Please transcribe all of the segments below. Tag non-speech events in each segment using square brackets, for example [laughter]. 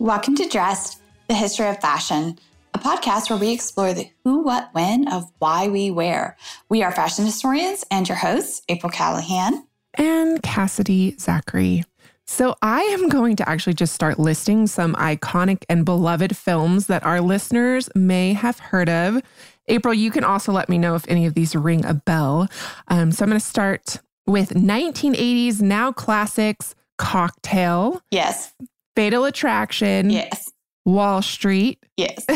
Welcome to Dressed, the history of fashion, a podcast where we explore the who, what, when of why we wear. We are fashion historians and your hosts, April Callahan and Cassidy Zachary. So, I am going to actually just start listing some iconic and beloved films that our listeners may have heard of. April, you can also let me know if any of these ring a bell. Um, so, I'm going to start with 1980s now classics Cocktail. Yes. Fatal Attraction. Yes. Wall Street. Yes.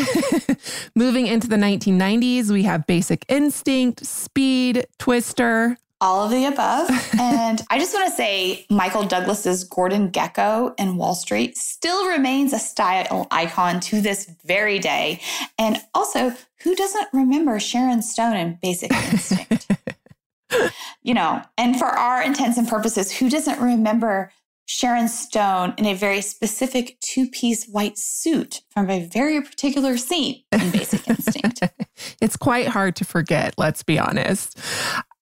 [laughs] Moving into the 1990s, we have Basic Instinct, Speed, Twister. All of the above. [laughs] and I just want to say Michael Douglas's Gordon Gekko in Wall Street still remains a style icon to this very day. And also, who doesn't remember Sharon Stone in Basic Instinct? [laughs] you know, and for our intents and purposes, who doesn't remember Sharon Stone in a very specific two piece white suit from a very particular scene in Basic Instinct. [laughs] it's quite hard to forget, let's be honest.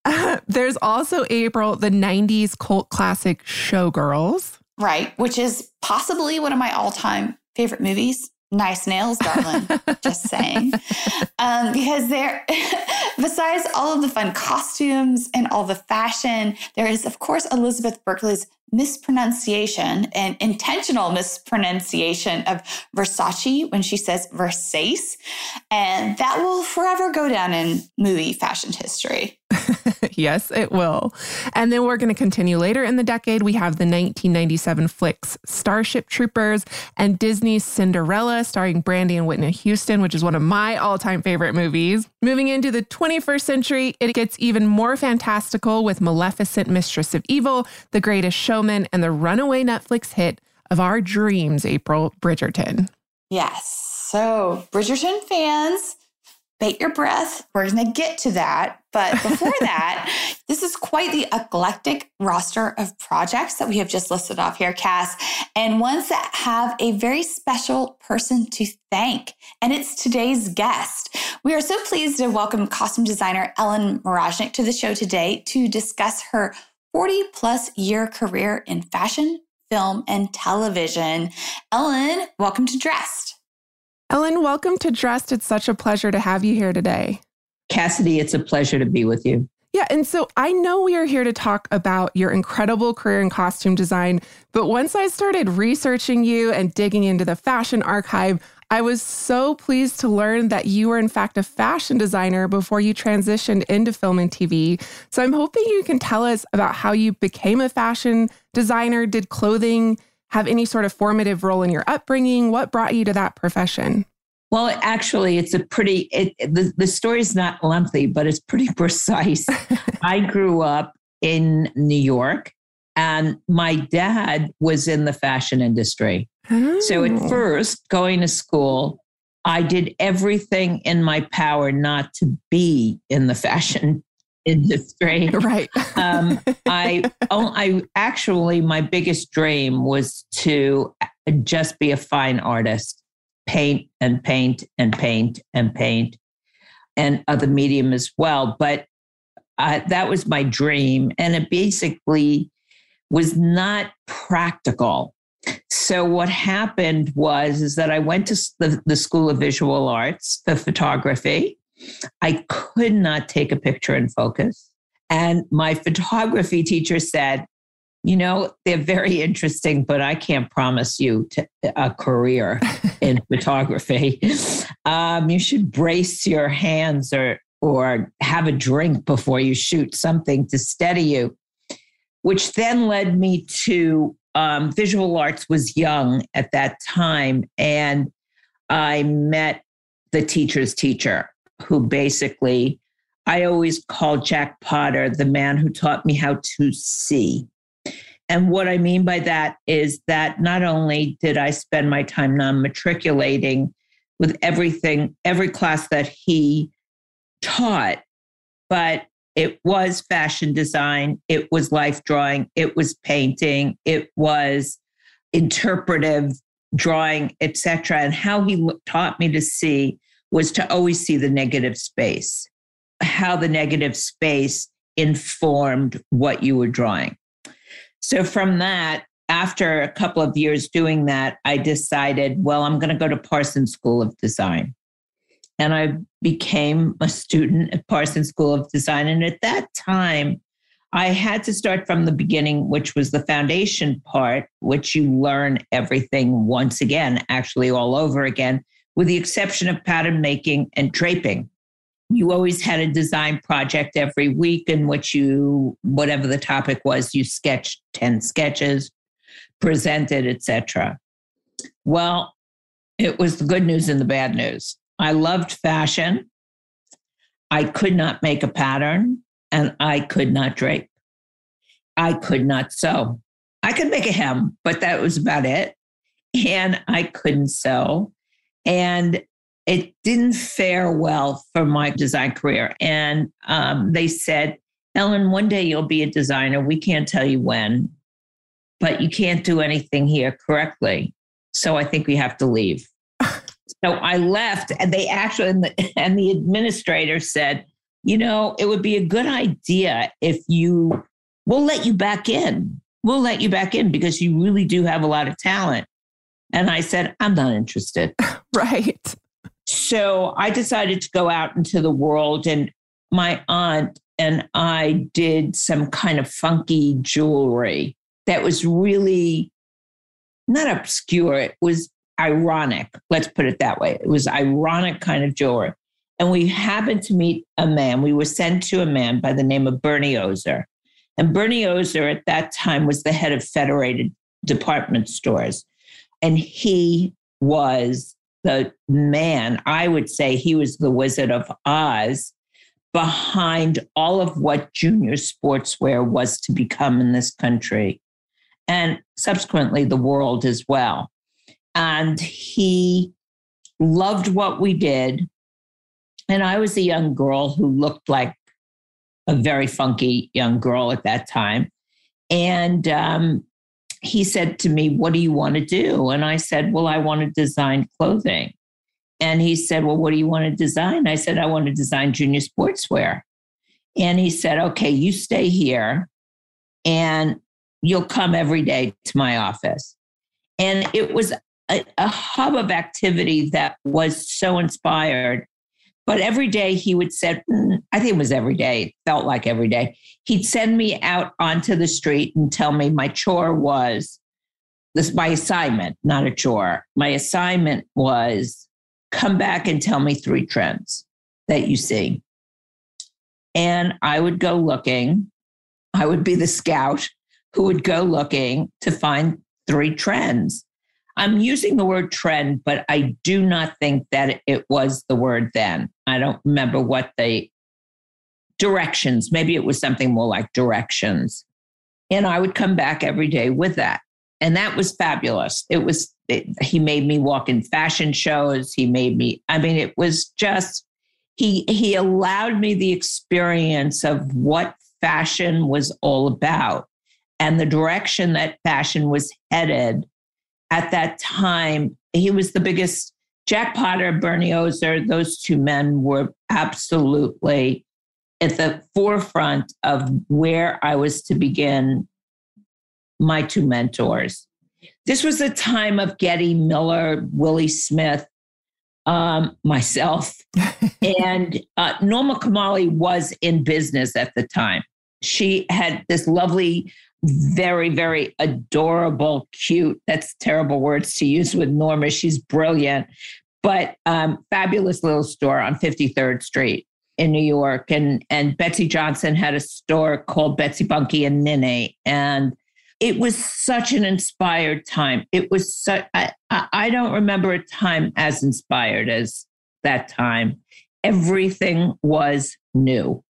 Uh, there's also April, the 90s cult classic Showgirls. Right, which is possibly one of my all time favorite movies. Nice nails, darling. [laughs] Just saying. Um, because there, [laughs] besides all of the fun costumes and all the fashion, there is, of course, Elizabeth Berkley's mispronunciation and intentional mispronunciation of Versace when she says Versace. And that will forever go down in movie fashion history. [laughs] yes, it will. And then we're going to continue later in the decade. We have the 1997 flicks Starship Troopers and Disney's Cinderella, starring Brandy and Whitney Houston, which is one of my all time favorite movies. Moving into the 21st century, it gets even more fantastical with Maleficent, Mistress of Evil, The Greatest Showman, and the runaway Netflix hit of our dreams, April Bridgerton. Yes. So, Bridgerton fans, bait your breath. We're going to get to that. But before [laughs] that, this is quite the eclectic roster of projects that we have just listed off here, Cass, and ones that have a very special person to thank. And it's today's guest. We are so pleased to welcome costume designer Ellen Mirojnick to the show today to discuss her 40 plus year career in fashion, film, and television. Ellen, welcome to Dressed. Ellen, welcome to Dressed. It's such a pleasure to have you here today. Cassidy, it's a pleasure to be with you. Yeah, and so I know we are here to talk about your incredible career in costume design, but once I started researching you and digging into the fashion archive, I was so pleased to learn that you were, in fact, a fashion designer before you transitioned into film and TV. So I'm hoping you can tell us about how you became a fashion designer, did clothing have any sort of formative role in your upbringing? What brought you to that profession? Well, actually, it's a pretty, it, the, the story's not lengthy, but it's pretty [laughs] precise. [laughs] I grew up in New York and my dad was in the fashion industry. Oh. So at oh. first, going to school, I did everything in my power not to be in the [laughs] fashion industry. [laughs] Right. um, I, oh, I actually, my biggest dream was to just be a fine artist, paint and paint and paint and paint, and other medium as well. But uh, that was my dream, and it basically was not practical. So what happened was is that I went to the, the School of Visual Arts, for photography, I could not take a picture in focus. And my photography teacher said, you know, they're very interesting, but I can't promise you to, a career [laughs] in photography. Um, you should brace your hands or or have a drink before you shoot something to steady you. Which then led me to um, visual arts was young at that time, and I met the teacher's teacher, who basically, I always call Jack Potter the man who taught me how to see. And what I mean by that is that not only did I spend my time non matriculating with everything, every class that he taught, but it was fashion design, it was life drawing, it was painting, it was interpretive drawing, etc. And how he taught me to see was to always see the negative space, how the negative space informed what you were drawing. So from that, after a couple of years doing that, I decided, well, I'm going to go to Parsons School of Design. And I became a student at Parsons School of Design. And at that time, I had to start from the beginning, which was the foundation part, which you learn everything once again, actually all over again, with the exception of pattern making and draping. You always had a design project every week in which you, whatever the topic was, you sketched 10 sketches, presented, etc. Well, it was the good news and the bad news. I loved fashion. I could not make a pattern and I could not drape. I could not sew. I could make a hem, but that was about it. And I couldn't sew. And it didn't fare well for my design career. And um, they said, Ellen, one day you'll be a designer. We can't tell you when, but you can't do anything here correctly. So I think we have to leave. [laughs] so I left, and they actually, and the, and the administrator said, you know, it would be a good idea if you, we'll let you back in. We'll let you back in because you really do have a lot of talent. And I said, I'm not interested. [laughs] right. So I decided to go out into the world, and my aunt and I did some kind of funky jewelry that was really not obscure, it was ironic. Let's put it that way. It was ironic kind of jewelry. And we happened to meet a man. We were sent to a man by the name of Bernie Ozer. And Bernie Ozer at that time was the head of Federated Department Stores. And he was the man, I would say he was the Wizard of Oz behind all of what junior sportswear was to become in this country and subsequently the world as well. And he loved what we did. And I was a young girl who looked like a very funky young girl at that time. And um, he said to me, What do you want to do? And I said, Well, I want to design clothing. And he said, Well, what do you want to design? I said, I want to design junior sportswear. And he said, Okay, you stay here and you'll come every day to my office. And it was a, a hub of activity that was so inspired. But every day he would send, I think it was every day, felt like every day, he'd send me out onto the street and tell me my chore was this my assignment, not a chore. My assignment was come back and tell me three trends that you see. And I would go looking. I would be the scout who would go looking to find three trends. I'm using the word trend, but I do not think that it was the word then. I don't remember what the directions, maybe it was something more like directions. And I would come back every day with that. And that was fabulous. It was, it, he made me walk in fashion shows. He made me, I mean, it was just, he, he allowed me the experience of what fashion was all about and the direction that fashion was headed at that time. He was the biggest, Jack Potter, Bernie Ozer, those two men were absolutely at the forefront of where I was to begin my two mentors. This was a time of Getty Miller, Willi Smith, um, myself, [laughs] and uh, Norma Kamali was in business at the time. She had this lovely very, very adorable, cute. That's terrible words to use with Norma. She's brilliant, but um, fabulous little store on 53rd Street in New York. And and Betsey Johnson had a store called Betsey Bunky and Nini. And it was such an inspired time. It was such I, I don't remember a time as inspired as that time. Everything was new.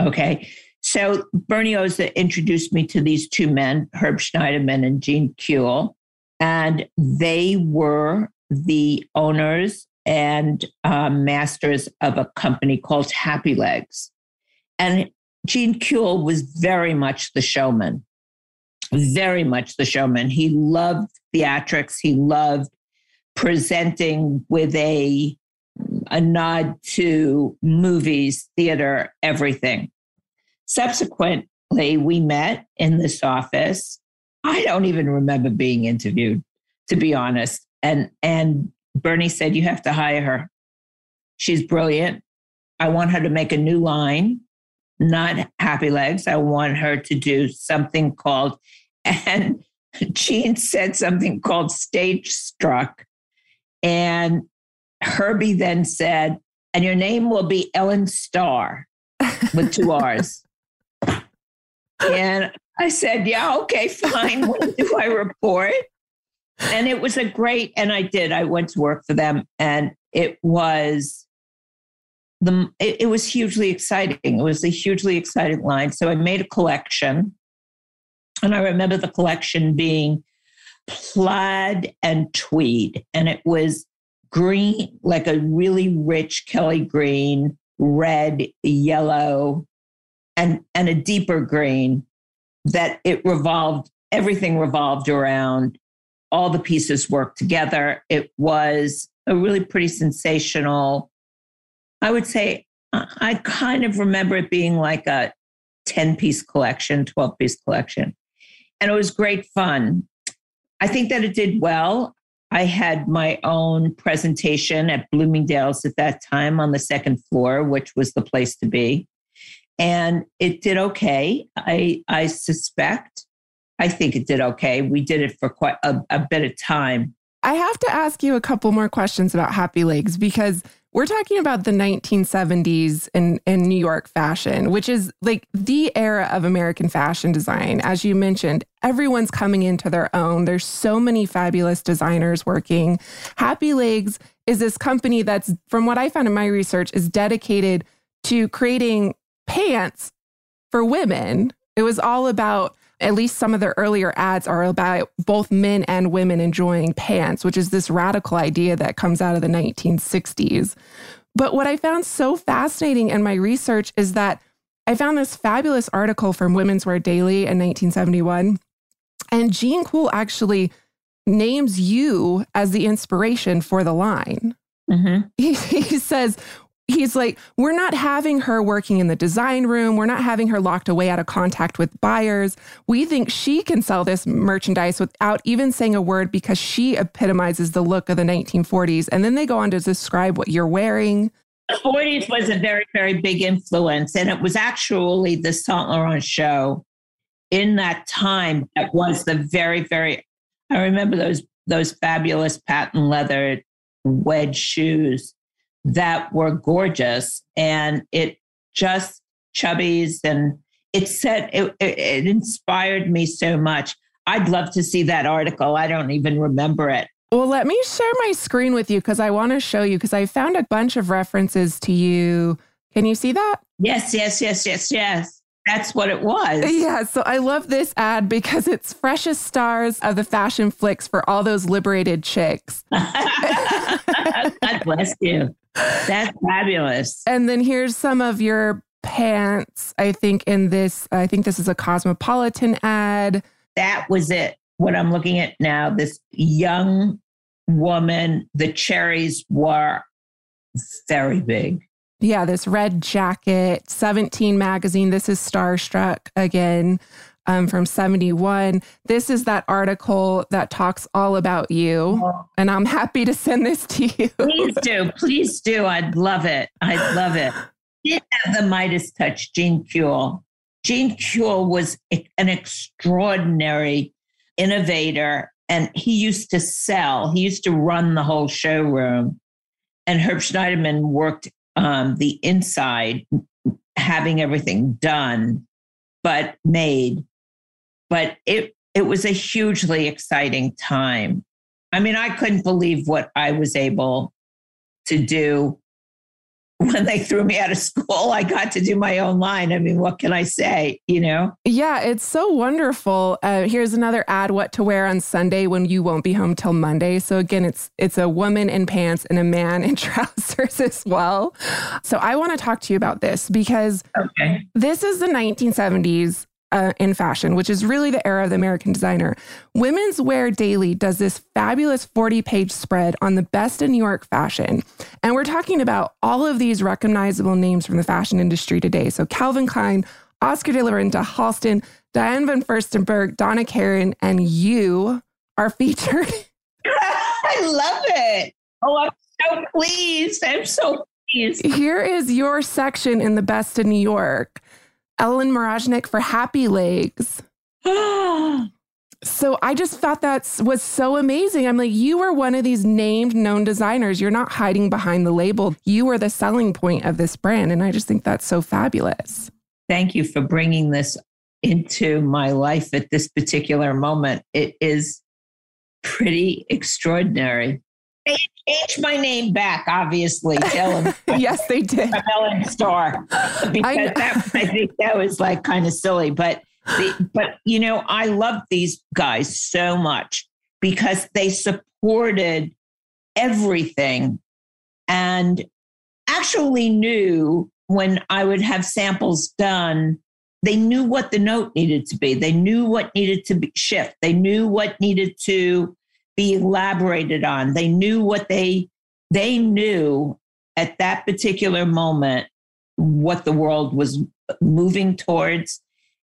Okay. So Bernie Ozer introduced me to these two men, Herb Schneiderman and Gene Kuehl, and they were the owners and um, masters of a company called Happy Legs. And Gene Kuehl was very much the showman, very much the showman. He loved theatrics. He loved presenting with a a nod to movies, theater, everything. Subsequently, we met in this office. I don't even remember being interviewed, to be honest. And and Bernie said, You have to hire her. She's brilliant. I want her to make a new line, not Happy Legs. I want her to do something called, [laughs] and Gene said something called Stage Struck. And Herbie then said, and your name will be Ellen Starr with two [laughs] R's. And I said, yeah, okay, fine. When do I report? And it was a great, and I did. I went to work for them, and it was the it, it was hugely exciting. It was a hugely exciting line. So I made a collection, and I remember the collection being plaid and tweed, and it was green, like a really rich Kelly green, red, yellow, and, and a deeper green that it revolved, everything revolved around. All the pieces worked together. It was a really pretty sensational, I would say, I kind of remember it being like a 10 piece collection, 12 piece collection. And it was great fun. I think that it did well. I had my own presentation at Bloomingdale's at that time on the second floor, which was the place to be. And it did okay. I, I suspect, I think it did okay. We did it for quite a, a bit of time. I have to ask you a couple more questions about Happy Legs because we're talking about the 1970s in, in New York fashion, which is like the era of American fashion design. As you mentioned, everyone's coming into their own. There's so many fabulous designers working. Happy Legs is this company that's, from what I found in my research, is dedicated to creating pants for women. It was all about at least some of the earlier ads are about both men and women enjoying pants, which is this radical idea that comes out of the 1960s. But what I found so fascinating in my research is that I found this fabulous article from Women's Wear Daily in 1971. And Gene Kuehl actually names you as the inspiration for the line. Mm-hmm. [laughs] He, he says, he's like, we're not having her working in the design room. We're not having her locked away out of contact with buyers. We think she can sell this merchandise without even saying a word because she epitomizes the look of the 1940s. And then they go on to describe what you're wearing. The 40s was a very, very big influence. And it was actually the Saint Laurent show in that time that was the very, very, I remember those those fabulous patent leather wedge shoes that were gorgeous. And it just chubbies and it said it, it, inspired me so much. I'd love to see that article. I don't even remember it. Well, let me share my screen with you because I want to show you because I found a bunch of references to you. Can you see that? Yes, yes, yes, yes, yes. That's what it was. Yeah. So I love this ad because it's freshest stars of the fashion flicks for all those liberated chicks. [laughs] God bless you. That's fabulous. And then here's some of your pants. I think in this, I think this is a Cosmopolitan ad. That was it. What I'm looking at now, this young woman, the cherries were very big. Yeah, this red jacket, 17 magazine. This is Starstruck again um, from 71. This is that article that talks all about you. Oh. And I'm happy to send this to you. Please do. Please do. I'd love it. I'd love it. Did have the Midas touch, Gene Kuehl. Gene Kuehl was an extraordinary innovator and he used to sell, he used to run the whole showroom. And Herb Schneiderman worked um, the inside, having everything done, but made. But it it was a hugely exciting time. I mean, I couldn't believe what I was able to do when they threw me out of school, I got to do my own line. I mean, what can I say? You know? Yeah, it's so wonderful. Uh, here's another ad: what to wear on Sunday when you won't be home till Monday. So again, it's it's a woman in pants and a man in [laughs] trousers as well. So I want to talk to you about this because okay. this is the 1970s uh, in fashion, which is really the era of the American designer. Women's Wear Daily does this fabulous 40 page spread on the best in New York fashion. And we're talking about all of these recognizable names from the fashion industry today. So Calvin Klein, Oscar de la Renta, Halston, Diane von Furstenberg, Donna Karan, and you are featured. [laughs] [laughs] I love it. Oh, I'm so pleased. I'm so pleased. Here is your section in the best in New York. Ellen Mirojnick for Happy Legs. [gasps] so I just thought that was so amazing. I'm like, you were one of these named known designers. You're not hiding behind the label. You were the selling point of this brand. And I just think that's so fabulous. Thank you for bringing this into my life at this particular moment. It is pretty extraordinary. They changed my name back, obviously. Ellen. [laughs] yes, they did. Ellen Star. because I, that, I think that was like kind of silly. But the, but you know, I love these guys so much because they supported everything and actually knew when I would have samples done. They knew what the note needed to be. They knew what needed to be shift. They knew what needed to be elaborated on. They knew what they they knew at that particular moment what the world was moving towards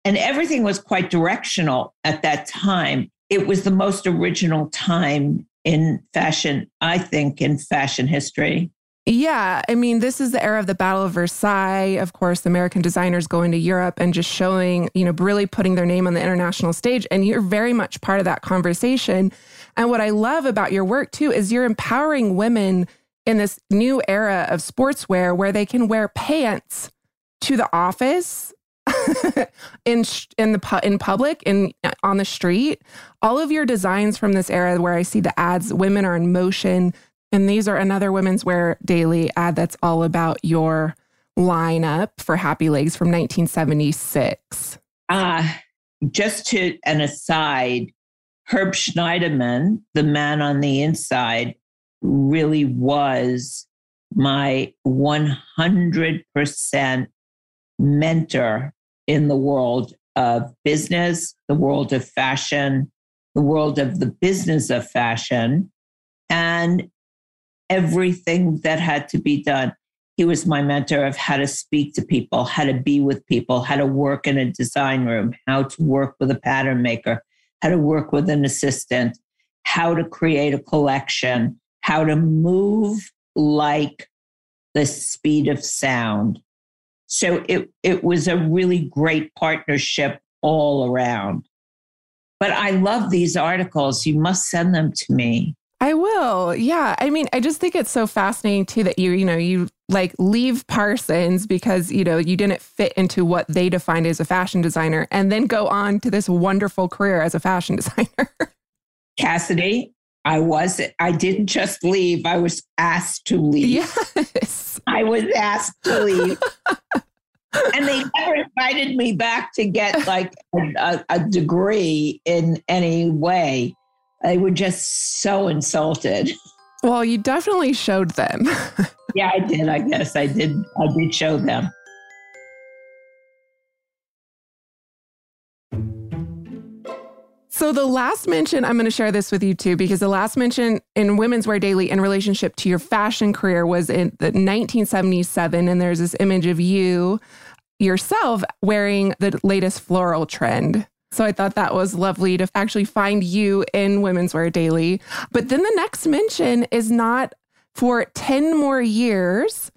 and everything was quite directional at that time. It was the most original time in fashion, I think, in fashion history. Yeah, I mean, this is the era of the Battle of Versailles. Of course, American designers going to Europe and just showing, you know, really putting their name on the international stage. And you're very much part of that conversation. And what I love about your work too is you're empowering women in this new era of sportswear where they can wear pants to the office [laughs] in in the in public in on the street all of your designs from this era where i see the ads women are in motion and these are another women's wear daily ad that's all about your lineup for Happy Legs from 1976. Uh, just to an aside, Herb Schneiderman, the man on the inside, really was my 100% mentor in the world of business, the world of fashion, the world of the business of fashion. And everything that had to be done. He was my mentor of how to speak to people, how to be with people, how to work in a design room, how to work with a pattern maker, how to work with an assistant, how to create a collection, how to move like the speed of sound. So it, it was a really great partnership all around. But I love these articles. You must send them to me. I will. Yeah. I mean, I just think it's so fascinating too that you, you know, you like leave Parsons because, you know, you didn't fit into what they defined as a fashion designer and then go on to this wonderful career as a fashion [laughs] designer. Cassidy, I was I didn't just leave, I was asked to leave. Yes. I was asked to leave. [laughs] and they never invited me back to get like a, a degree in any way. They were just so insulted. [laughs] Well, you definitely showed them. [laughs] yeah, I did. I guess I did. I did show them. So the last mention, I'm going to share this with you too, because the last mention in Women's Wear Daily in relationship to your fashion career was in the 1977, and there's this image of you yourself wearing the latest floral trend. So I thought that was lovely to actually find you in Women's Wear Daily. But then the next mention is not for 10 more years.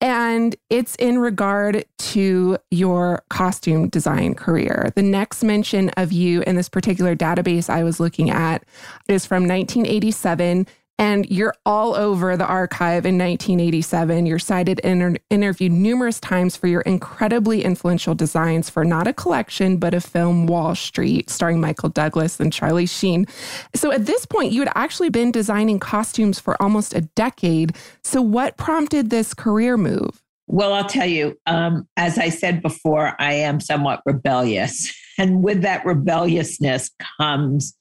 And it's in regard to your costume design career. The next mention of you in this particular database I was looking at is from 1987. And you're all over the archive in 1987. You're cited and interviewed numerous times for your incredibly influential designs for not a collection, but a film, Wall Street, starring Michael Douglas and Charlie Sheen. So at this point, you had actually been designing costumes for almost a decade. So what prompted this career move? Well, I'll tell you, um, as I said before, I am somewhat rebellious. [laughs] And with that rebelliousness comes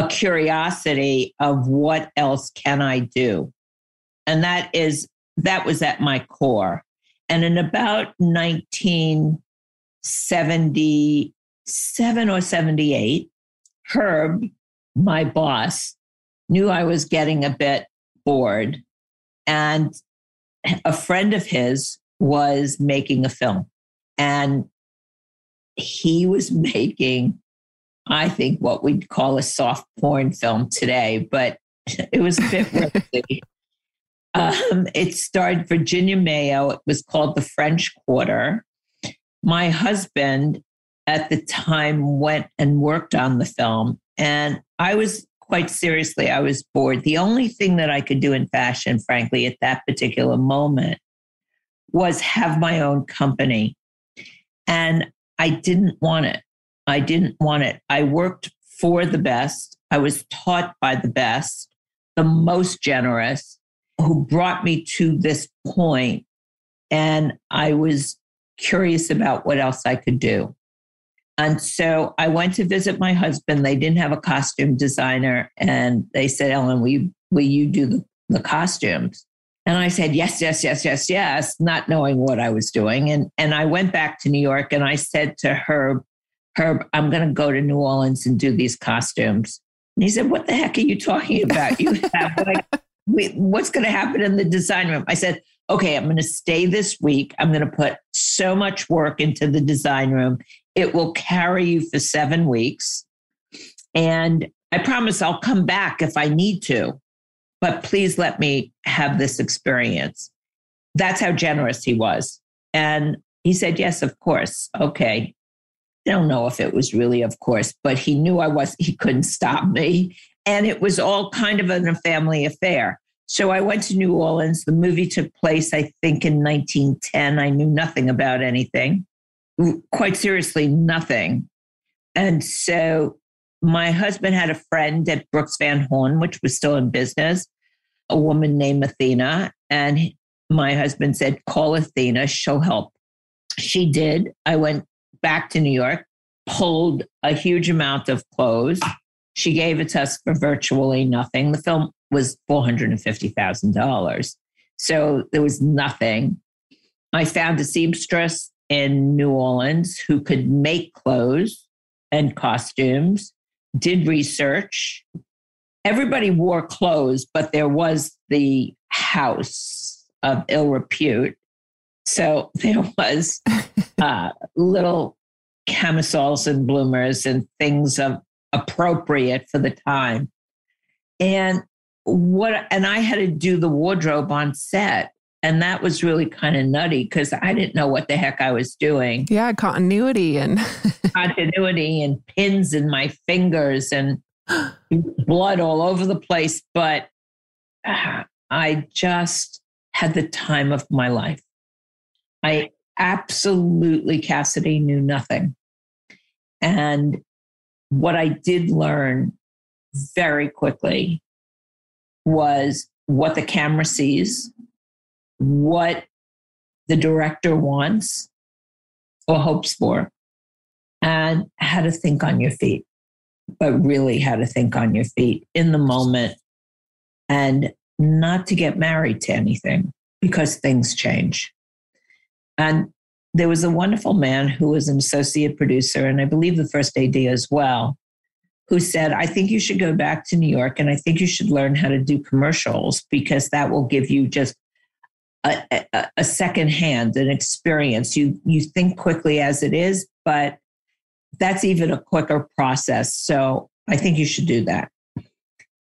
a curiosity of what else can I do? And that is, that was at my core. And in about 1977 or 78, Herb, my boss, knew I was getting a bit bored. And a friend of his was making a film and he was [laughs] making i think what we'd call a soft porn film today but [laughs] it was a bit risky um, it starred virginia mayo it was called the french quarter my husband at the time went and worked on the film and i was quite seriously i was bored the only thing that i could do in fashion frankly at that particular moment was have my own company. And I didn't want it. I didn't want it. I worked for the best. I was taught by the best, the most generous, who brought me to this point. And I was curious about what else I could do. And so I went to visit my husband. They didn't have a costume designer. And they said, Ellen, will you, will you do the, the costumes? And I said, yes, yes, yes, yes, yes, not knowing what I was doing. And, and I went back to New York and I said to Herb, Herb, I'm going to go to New Orleans and do these costumes. And he said, What the heck are you talking about? You [laughs] have like, what's going to happen in the design room? I said, Okay, I'm going to stay this week. I'm going to put so much work into the design room. It will carry you for seven weeks. And I promise I'll come back if I need to but please let me have this experience. That's how generous he was. And he said, Yes, of course. Okay. Don't know if it was really, of course, but he knew I was, he couldn't stop me. And it was all kind of a family affair. So I went to New Orleans. The movie took place, I think, in 1910. I knew nothing about anything, quite seriously, nothing. And so my husband had a friend at Brooks Van Horn, which was still in business, a woman named Athena. And my husband said, Call Athena, she'll help. She did. I went back to New York, pulled a huge amount of clothes. She gave it to us for virtually nothing. The film was $450,000. So there was nothing. I found a seamstress in New Orleans who could make clothes and costumes did research. Everybody wore clothes, but there was the house of ill repute. So [laughs] there was [laughs] uh, little camisoles and bloomers and things of appropriate for the time. And what and I had to do the wardrobe on set. And that was really kind of nutty because I didn't know what the heck I was doing. Yeah, continuity and [laughs] continuity and pins in my fingers and [gasps] blood all over the place. But uh, I just had the time of my life. I absolutely, Cassidy, knew nothing. And what I did learn very quickly was what the camera sees, what the director wants or hopes for, and how to think on your feet, but really how to think on your feet in the moment and not to get married to anything because things change. And there was a wonderful man who was an associate producer, and I believe the first AD as well, who said, I think you should go back to New York and I think you should learn how to do commercials because that will give you just a, a, a second hand, an experience. You you think quickly as it is, but that's even a quicker process. So I think you should do that.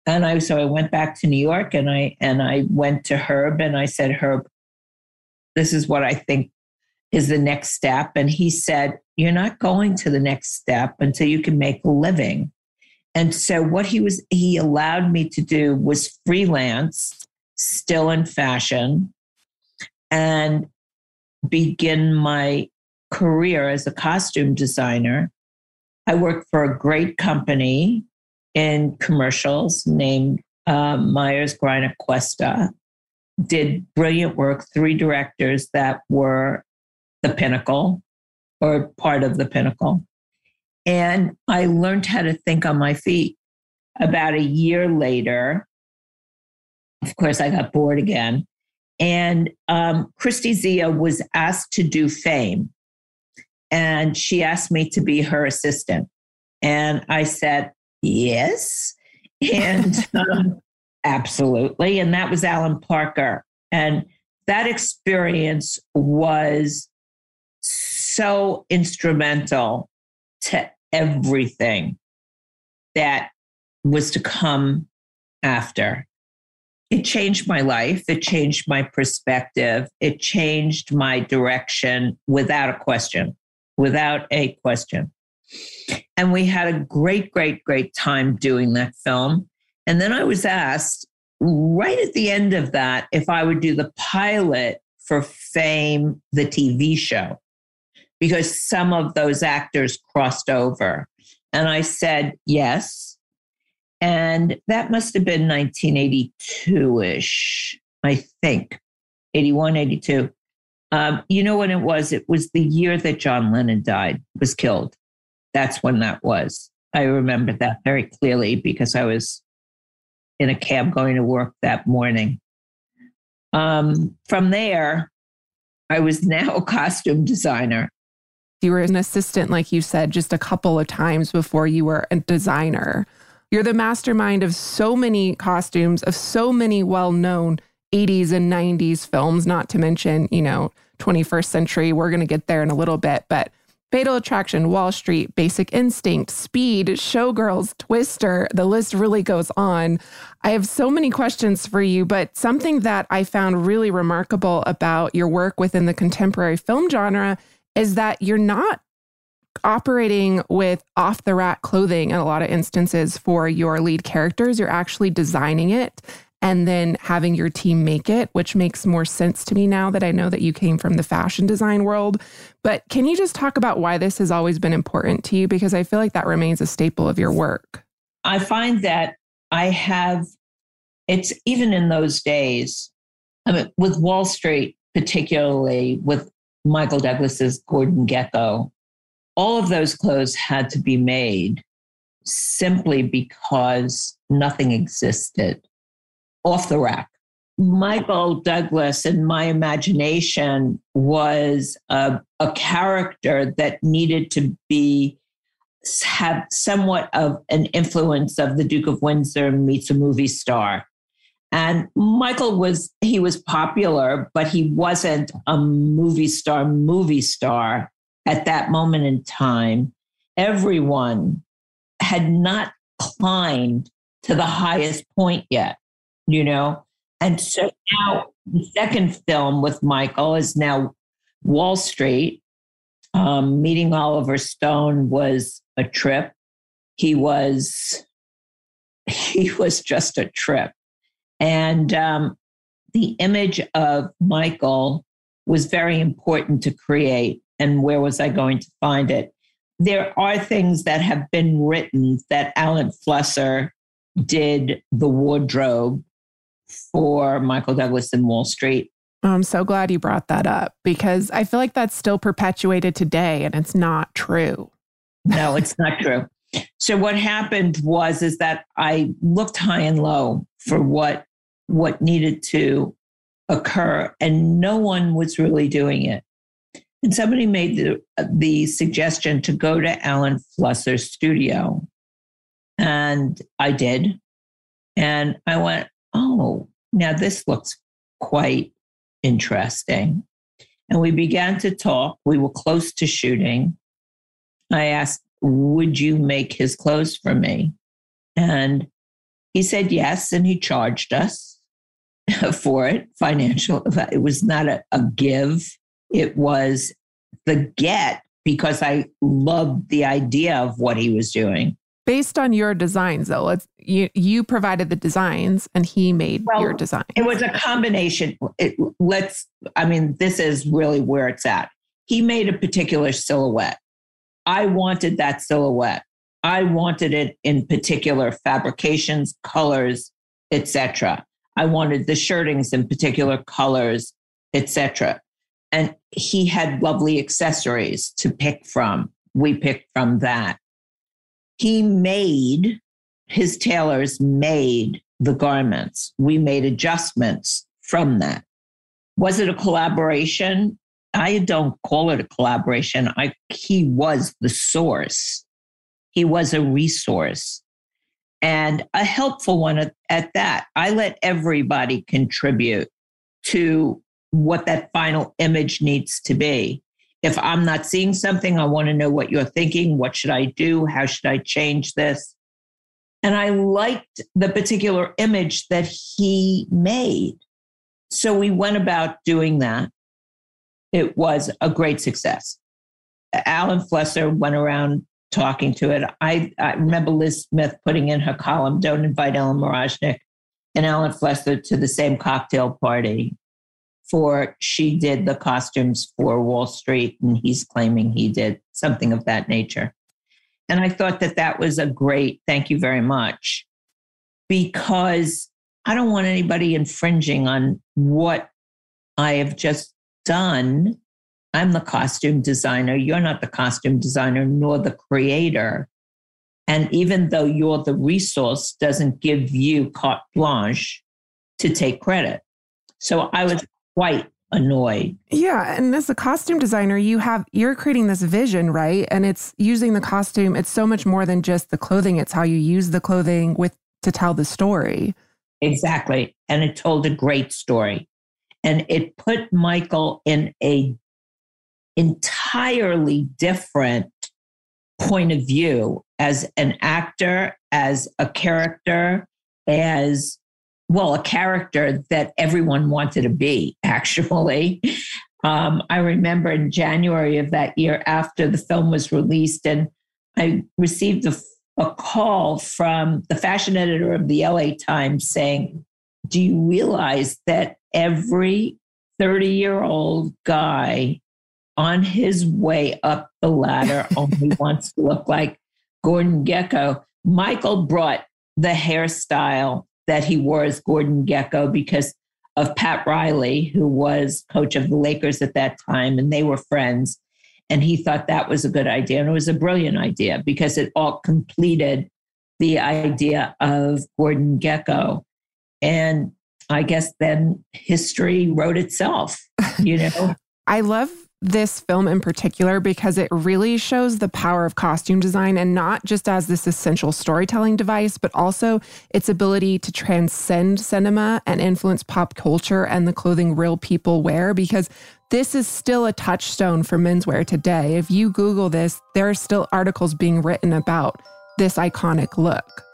And I so I went back to New York and I and I went to Herb and I said, Herb, this is what I think is the next step. And he said, You're not going to the next step until you can make a living. And so what he was he allowed me to do was freelance, still in fashion, and begin my career as a costume designer. I worked for a great company in commercials named uh, Myers Greiner Questa. Did brilliant work, three directors that were the pinnacle or part of the pinnacle. And I learned how to think on my feet. About a year later, of course, I got bored again. And um, Kristi Zea was asked to do fame. And she asked me to be her assistant. And I said, yes. And [laughs] um, absolutely. And that was Alan Parker. And that experience was so instrumental to everything that was to come after. It changed my life. It changed my perspective. It changed my direction without a question, without a question. And we had a great, great, great time doing that film. And then I was asked right at the end of that if I would do the pilot for Fame, the TV show, because some of those actors crossed over. And I said, yes. And that must have been 1982 ish, I think, 81, 82. Um, you know when it was? It was the year that John Lennon died, was killed. That's when that was. I remember that very clearly because I was in a cab going to work that morning. Um, from there, I was [laughs] now a costume designer. You were an assistant, like you said, just a couple of times before you were a designer. You're the mastermind of so many costumes, of so many well known 80s and 90s films, not to mention, you know, 21st century. We're going to get there in a little bit, but Fatal Attraction, Wall Street, Basic Instinct, Speed, Showgirls, Twister, the list really goes on. I have so many questions for you, but something that I found really remarkable about your work within the contemporary film genre is that you're not operating with off the rack clothing in a lot of instances for your lead characters. You're actually designing it and then having your team make it, which makes more sense to me now that I know that you came from the fashion design world. But can you just talk about why this has always been important to you? Because I feel like that remains a staple of your work. I find that I have, it's even in those days, I mean, with Wall Street, particularly with Michael Douglas's Gordon Gekko. all of those clothes had to be made simply because nothing existed off the rack. Michael Douglas, in my imagination, was a, a character that needed to be have somewhat of an influence of the Duke of Windsor meets a movie star. And Michael was he was popular, but he wasn't a movie star movie star at that moment in time. Everyone had not climbed to the highest point yet you know? And so now the second film with Michael is now Wall Street. Um, meeting Oliver Stone was a trip. He was [laughs] he was just a trip. And um, the image of Michael was very important to create. And where was I going to find it? There are things that have been written that Alan Flusser did the wardrobe for Michael Douglas in Wall Street. I'm so glad you brought that up because I feel like that's still perpetuated today and it's not true. No, it's not true. So what happened was is that I looked high and low for what what needed to occur and no one was really doing it. And somebody made the, the suggestion to go to Alan Flusser's studio. And I did. And I went, oh, now this looks quite interesting. And we began to talk. We were close to shooting. I asked, Would you make his clothes for me? And he said yes. And he charged us [laughs] for it, financial. It was not a, a give, it was the get because I loved the idea of what he was doing. based on your designs though let's you you provided the designs and he made well, your design it was a combination it, let's i mean this is really where it's at he made a particular silhouette i wanted that silhouette i wanted it in particular fabrications colors etc i wanted the shirtings in particular colors etc and he had lovely accessories to pick from we picked from that he made, his tailors made the garments. We made adjustments from that. Was it a collaboration? I don't call it a collaboration. I, he was the source. He was a resource and a helpful one at, at that. I let everybody contribute to what that final image needs to be. If I'm not seeing something, I want to know what you're thinking. What should I do? How should I change this? And I liked the particular image that he made. So we went about doing that. It was a great success. Alan Flusser went around talking to it. I, I remember Liz Smith putting in her column, Don't invite Ellen Mirojnick and Alan Flusser to the same cocktail party for she did the costumes for Wall Street, and he's claiming he did something of that nature. And I thought that that was a great thank you very much because I don't want anybody infringing on what I have just done. I'm the costume designer. You're not the costume designer nor the creator. And even though you're the resource, doesn't give you carte blanche to take credit. So I was quite annoyed. Yeah, and as a costume designer, you have you're creating this vision, right? And it's using the costume. It's so much more than just the clothing. It's how you use the clothing with to tell the story. Exactly. And it told a great story. And it put Michael in a entirely different point of view as an actor, as a character, as well, a character that everyone wanted to be, [laughs] actually. Um, I remember in January of that year, after the film was released, and I received a, a call from the fashion editor of the LA Times saying, Do you realize that every 30 year old guy on his way up the ladder only [laughs] wants to look like Gordon Gekko. Michael brought the hairstyle that he wore as Gordon Gekko because of Pat Riley, who was coach of the Lakers at that time, and they were friends. And he thought that was a good idea. And it was a brilliant idea because it all completed the idea of Gordon Gekko. And I guess then history wrote itself, you know? [laughs] I love this film in particular because it really shows the power of costume design and not just as this essential storytelling device, but also its ability to transcend cinema and influence pop culture and the clothing real people wear. Because this is still a touchstone for menswear today. If you Google this, there are still articles being written about this iconic look.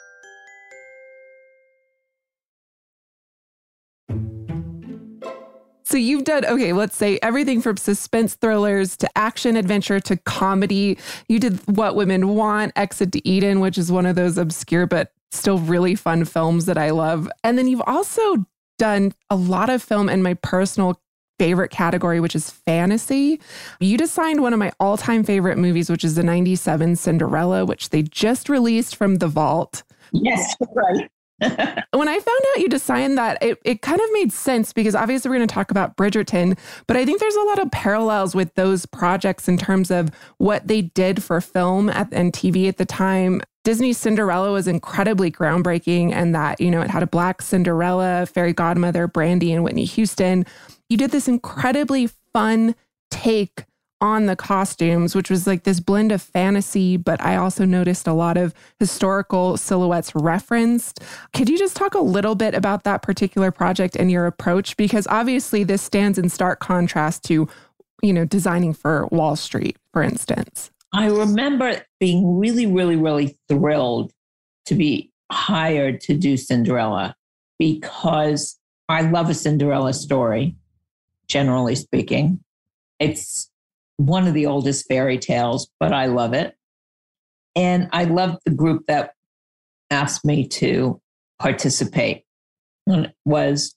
So you've done, okay, let's say everything from suspense thrillers to action adventure to comedy. You did What Women Want, Exit to Eden, which is one of those obscure but still really fun films that I love. And then you've also done a lot of film in my personal favorite category, which is fantasy. You designed one of my all time favorite movies, which is the 97 Cinderella, which they just released from the vault. Yes, right. [laughs] when I found out you designed that, it, it kind of made sense because obviously we're going to talk about Bridgerton, but I think there's a lot of parallels with those projects in terms of what they did for film at, and TV at the time. Disney's Cinderella was incredibly groundbreaking, and that, you know, it had a black Cinderella, fairy godmother, Brandy, and Whitney Houston. You did this incredibly fun take on the costumes, which was like this blend of fantasy, but I also noticed a lot of historical silhouettes referenced. Could you just talk a little bit about that particular project and your approach? Because obviously, this stands in stark contrast to, you know, designing for Wall Street, for instance. I remember being really, really, really thrilled to be hired to do Cinderella because I love a Cinderella story, generally speaking. It's one of the oldest fairy tales, but I love it. And I loved the group that asked me to participate. It was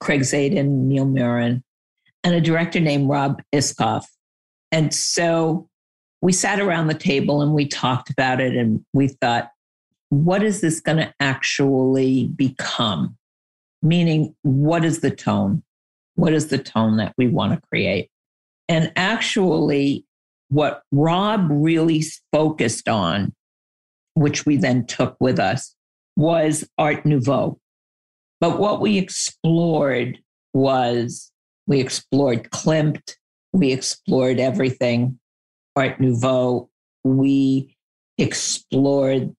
Craig Zadan, Neil Meron, and a director named Rob Iscove. And so we sat around the table and we talked about it and we thought, what is this going to actually become? Meaning, what is the tone? What is the tone that we want to create? And actually, what Rob really focused on, which we then took with us, was Art Nouveau. But what we explored was we explored Klimt, we explored everything Art Nouveau. We explored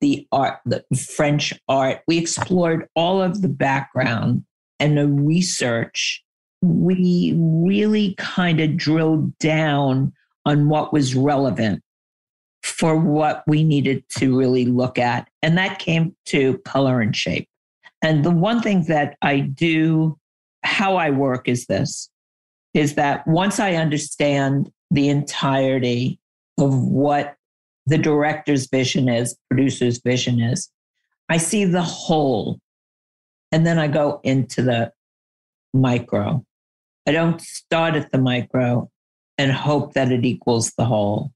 the art, the French art. We explored all of the background and the research. We really kind of drilled down on what was relevant for what we needed to really look at. And that came to color and shape. And the one thing that I do, how I work is this is that once I understand the entirety of what the director's vision is, producer's vision is, I see the whole. And then I go into the micro. I don't start at the micro and hope that it equals the whole.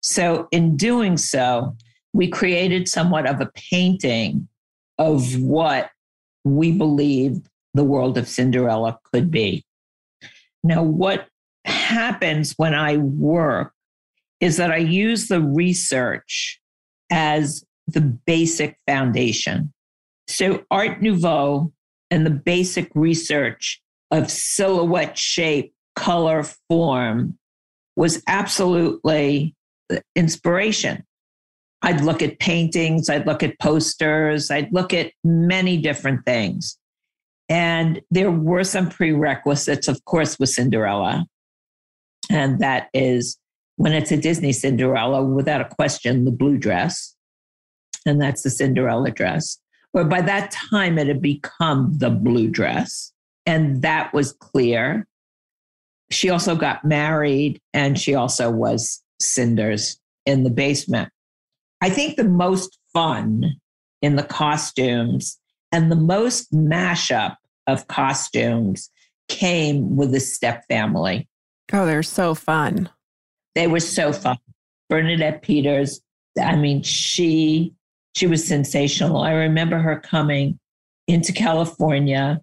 So, in doing so, we created somewhat of a painting of what we believed the world of Cinderella could be. Now, what happens when I work is that I use the research as the basic foundation. So, Art Nouveau and the basic research of silhouette shape, color, form was absolutely inspiration. I'd look at paintings, I'd look at posters, I'd look at many different things. And there were some prerequisites, of course, with Cinderella. And that is when it's a Disney Cinderella, without a question, the blue dress. And that's the Cinderella dress. Where by that time it had become the blue dress. And that was clear. She also got married and she also was cinders in the basement. I think the most fun in the costumes and the most mashup of costumes came with the step family. Oh, they're so fun. They were so fun. Bernadette Peters, I mean, she she was sensational. I remember her coming into California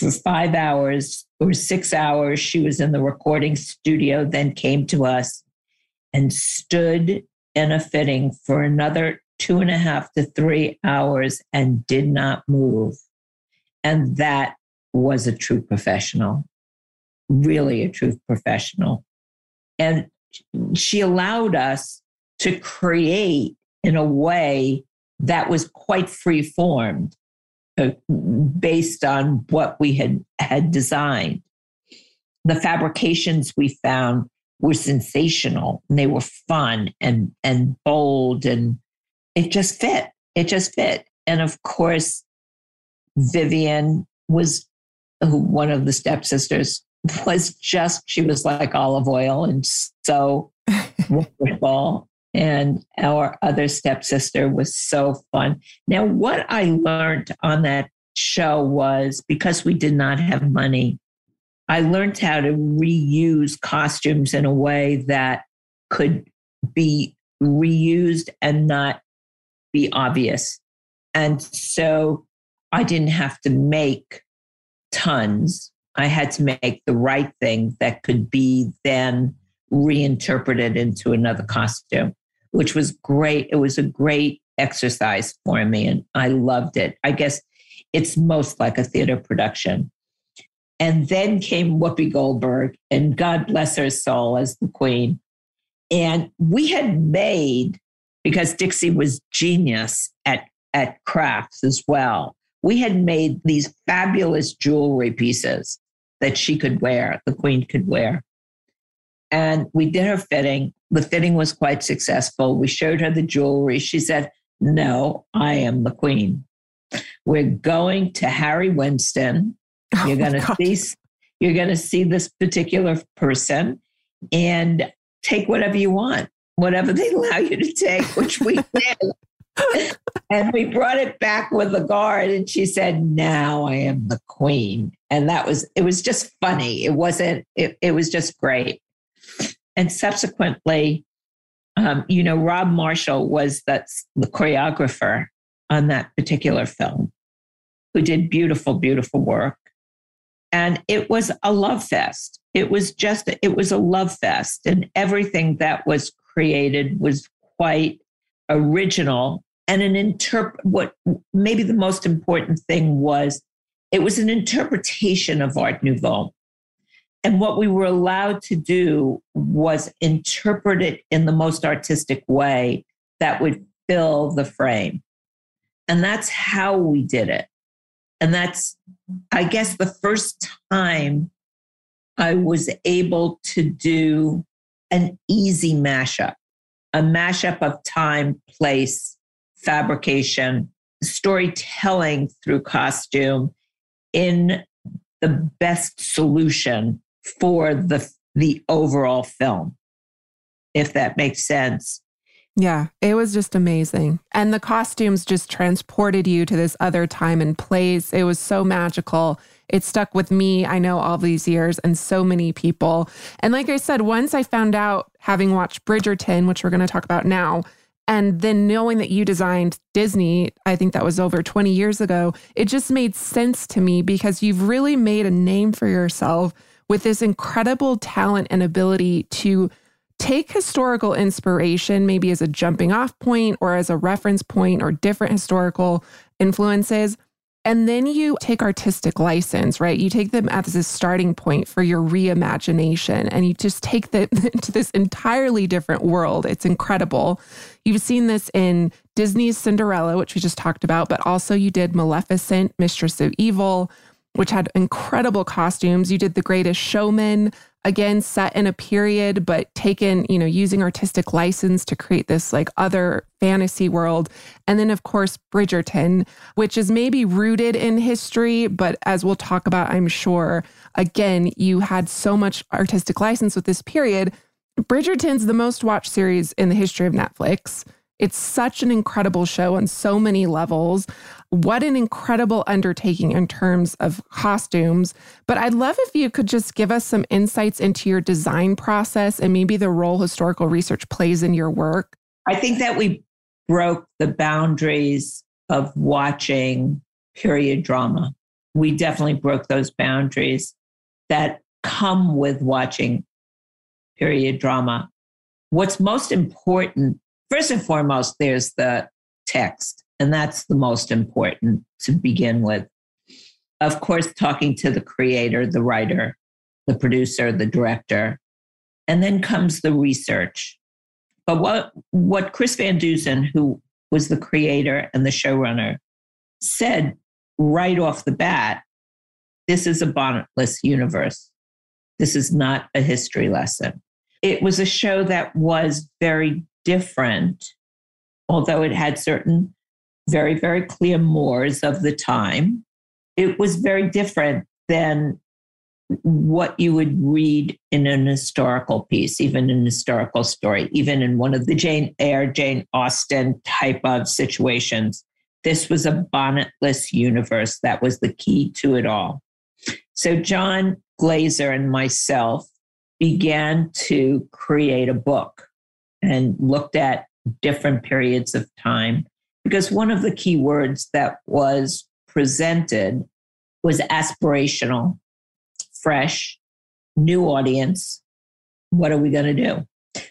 for five hours or six hours. She was in the recording studio, then came to us and stood in a fitting for another two and a half to three hours and did not move. And that was a true professional, really a true professional. And she allowed us to create in a way that was quite free formed uh, based on what we had had designed. The fabrications we found were sensational and they were fun and and bold and it just fit it just fit. And of course vivian was who one of the stepsisters [laughs] was just she was like olive oil and so [laughs] wonderful and our other stepsister was so fun now what i learned on that show was because we did not have money I learned how to reuse costumes in a way that could be reused and not be obvious. And so I didn't have to make tons. I had to make the right thing that could be then reinterpreted into another costume, which was great. It was a great exercise for me, and I loved it. I guess it's most like a theater production. And then came Whoopi Goldberg, and God bless her soul as the queen. And we had made, because Dixie was genius at, at crafts as well, we had made these fabulous jewelry pieces that she could wear, the queen could wear. And we did her fitting. The fitting was quite successful. We showed her the jewelry. She said, No, I am the queen. We're going to Harry Winston Oh you're going to see you're going to see this particular person and take whatever you want. whatever they allow you to take, which we [laughs] did. and we brought it back with the guard, and she said, Now I am the queen. And that was, it was just funny. It wasn't, it, it was just great. And subsequently, um, you know, Rob Marshall was that's the choreographer on that particular film, who did beautiful, beautiful work. And it was a love fest. It was just, it was a love fest. And everything that was created was quite original and an interpret what maybe the most important thing was it was an interpretation of art nouveau and what we were allowed to do was interpret it in the most artistic way that would fill the frame. And that's how we did it. And that's, I guess, the first time I was able to do an easy mashup, a mashup of time, place, fabrication, storytelling through costume in the best solution for the the overall film if that makes sense yeah, it was just amazing. And the costumes just transported you to this other time and place. It was so magical. It stuck with me, I know, all these years and so many people. And like I said, once I found out, having watched Bridgerton, which we're going to talk about now, and then knowing that you designed Disney, I think that was over 20 years ago, it just made sense to me because you've really made a name for yourself with this incredible talent and ability to take historical inspiration, maybe as a jumping off point or as a reference point or different historical influences. And then you take artistic license, right? You take them as a starting point for your reimagination and you just take them [laughs] into this entirely different world. It's incredible. You've seen this in Disney's Cinderella, which we just talked about, but also you did Maleficent, Mistress of Evil, which had incredible costumes. You did The Greatest Showman, again set in a period but taken you know using artistic license to create this like other fantasy world. And then of course bridgerton which is maybe rooted in history but as we'll talk about i'm sure again you had so much artistic license with this period. Bridgerton's the most watched series in the history of netflix it's such an incredible show on so many levels. What an incredible undertaking in terms of costumes. But I'd love if you could just give us some insights into your design process and maybe the role historical research plays in your work. I think that we broke the boundaries of watching period drama. We definitely broke those boundaries that come with watching period drama. What's most important first and foremost, there's the text, and that's the most important to begin with. Of course, talking to the creator, the writer, the producer, the director, and then comes the research. But what, what Chris Van Dusen, who was the creator and the showrunner, said right off the bat this is a bonnetless universe. This is not a history lesson. It was a show that was very different, although it had certain very, very clear mores of the time. It was very different than what you would read in an historical piece, even an historical story, even in one of the Jane Eyre, Jane Austen type of situations. This was a bonnetless universe. That was the key to it all. So, John Glaser and myself began to create a book and looked at different periods of time. Because one of the key words that was presented was aspirational, fresh, new audience. What are we going to do?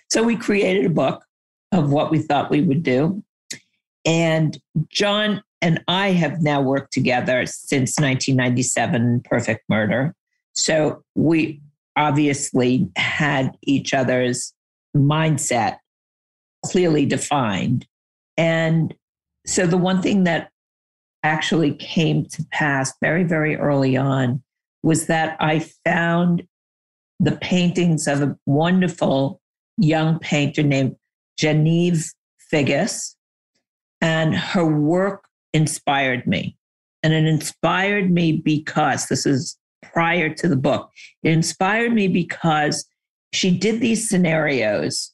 So we created a book of what we thought we would do. And John and I have now worked together since 1997, Perfect Murder. So we obviously had each other's mindset clearly defined. And so the one thing that actually came to pass very, very early on was that I found the paintings of a wonderful young painter named Genevieve Figgis, and her work inspired me. And it inspired me because this is prior to the book. It inspired me because she did these scenarios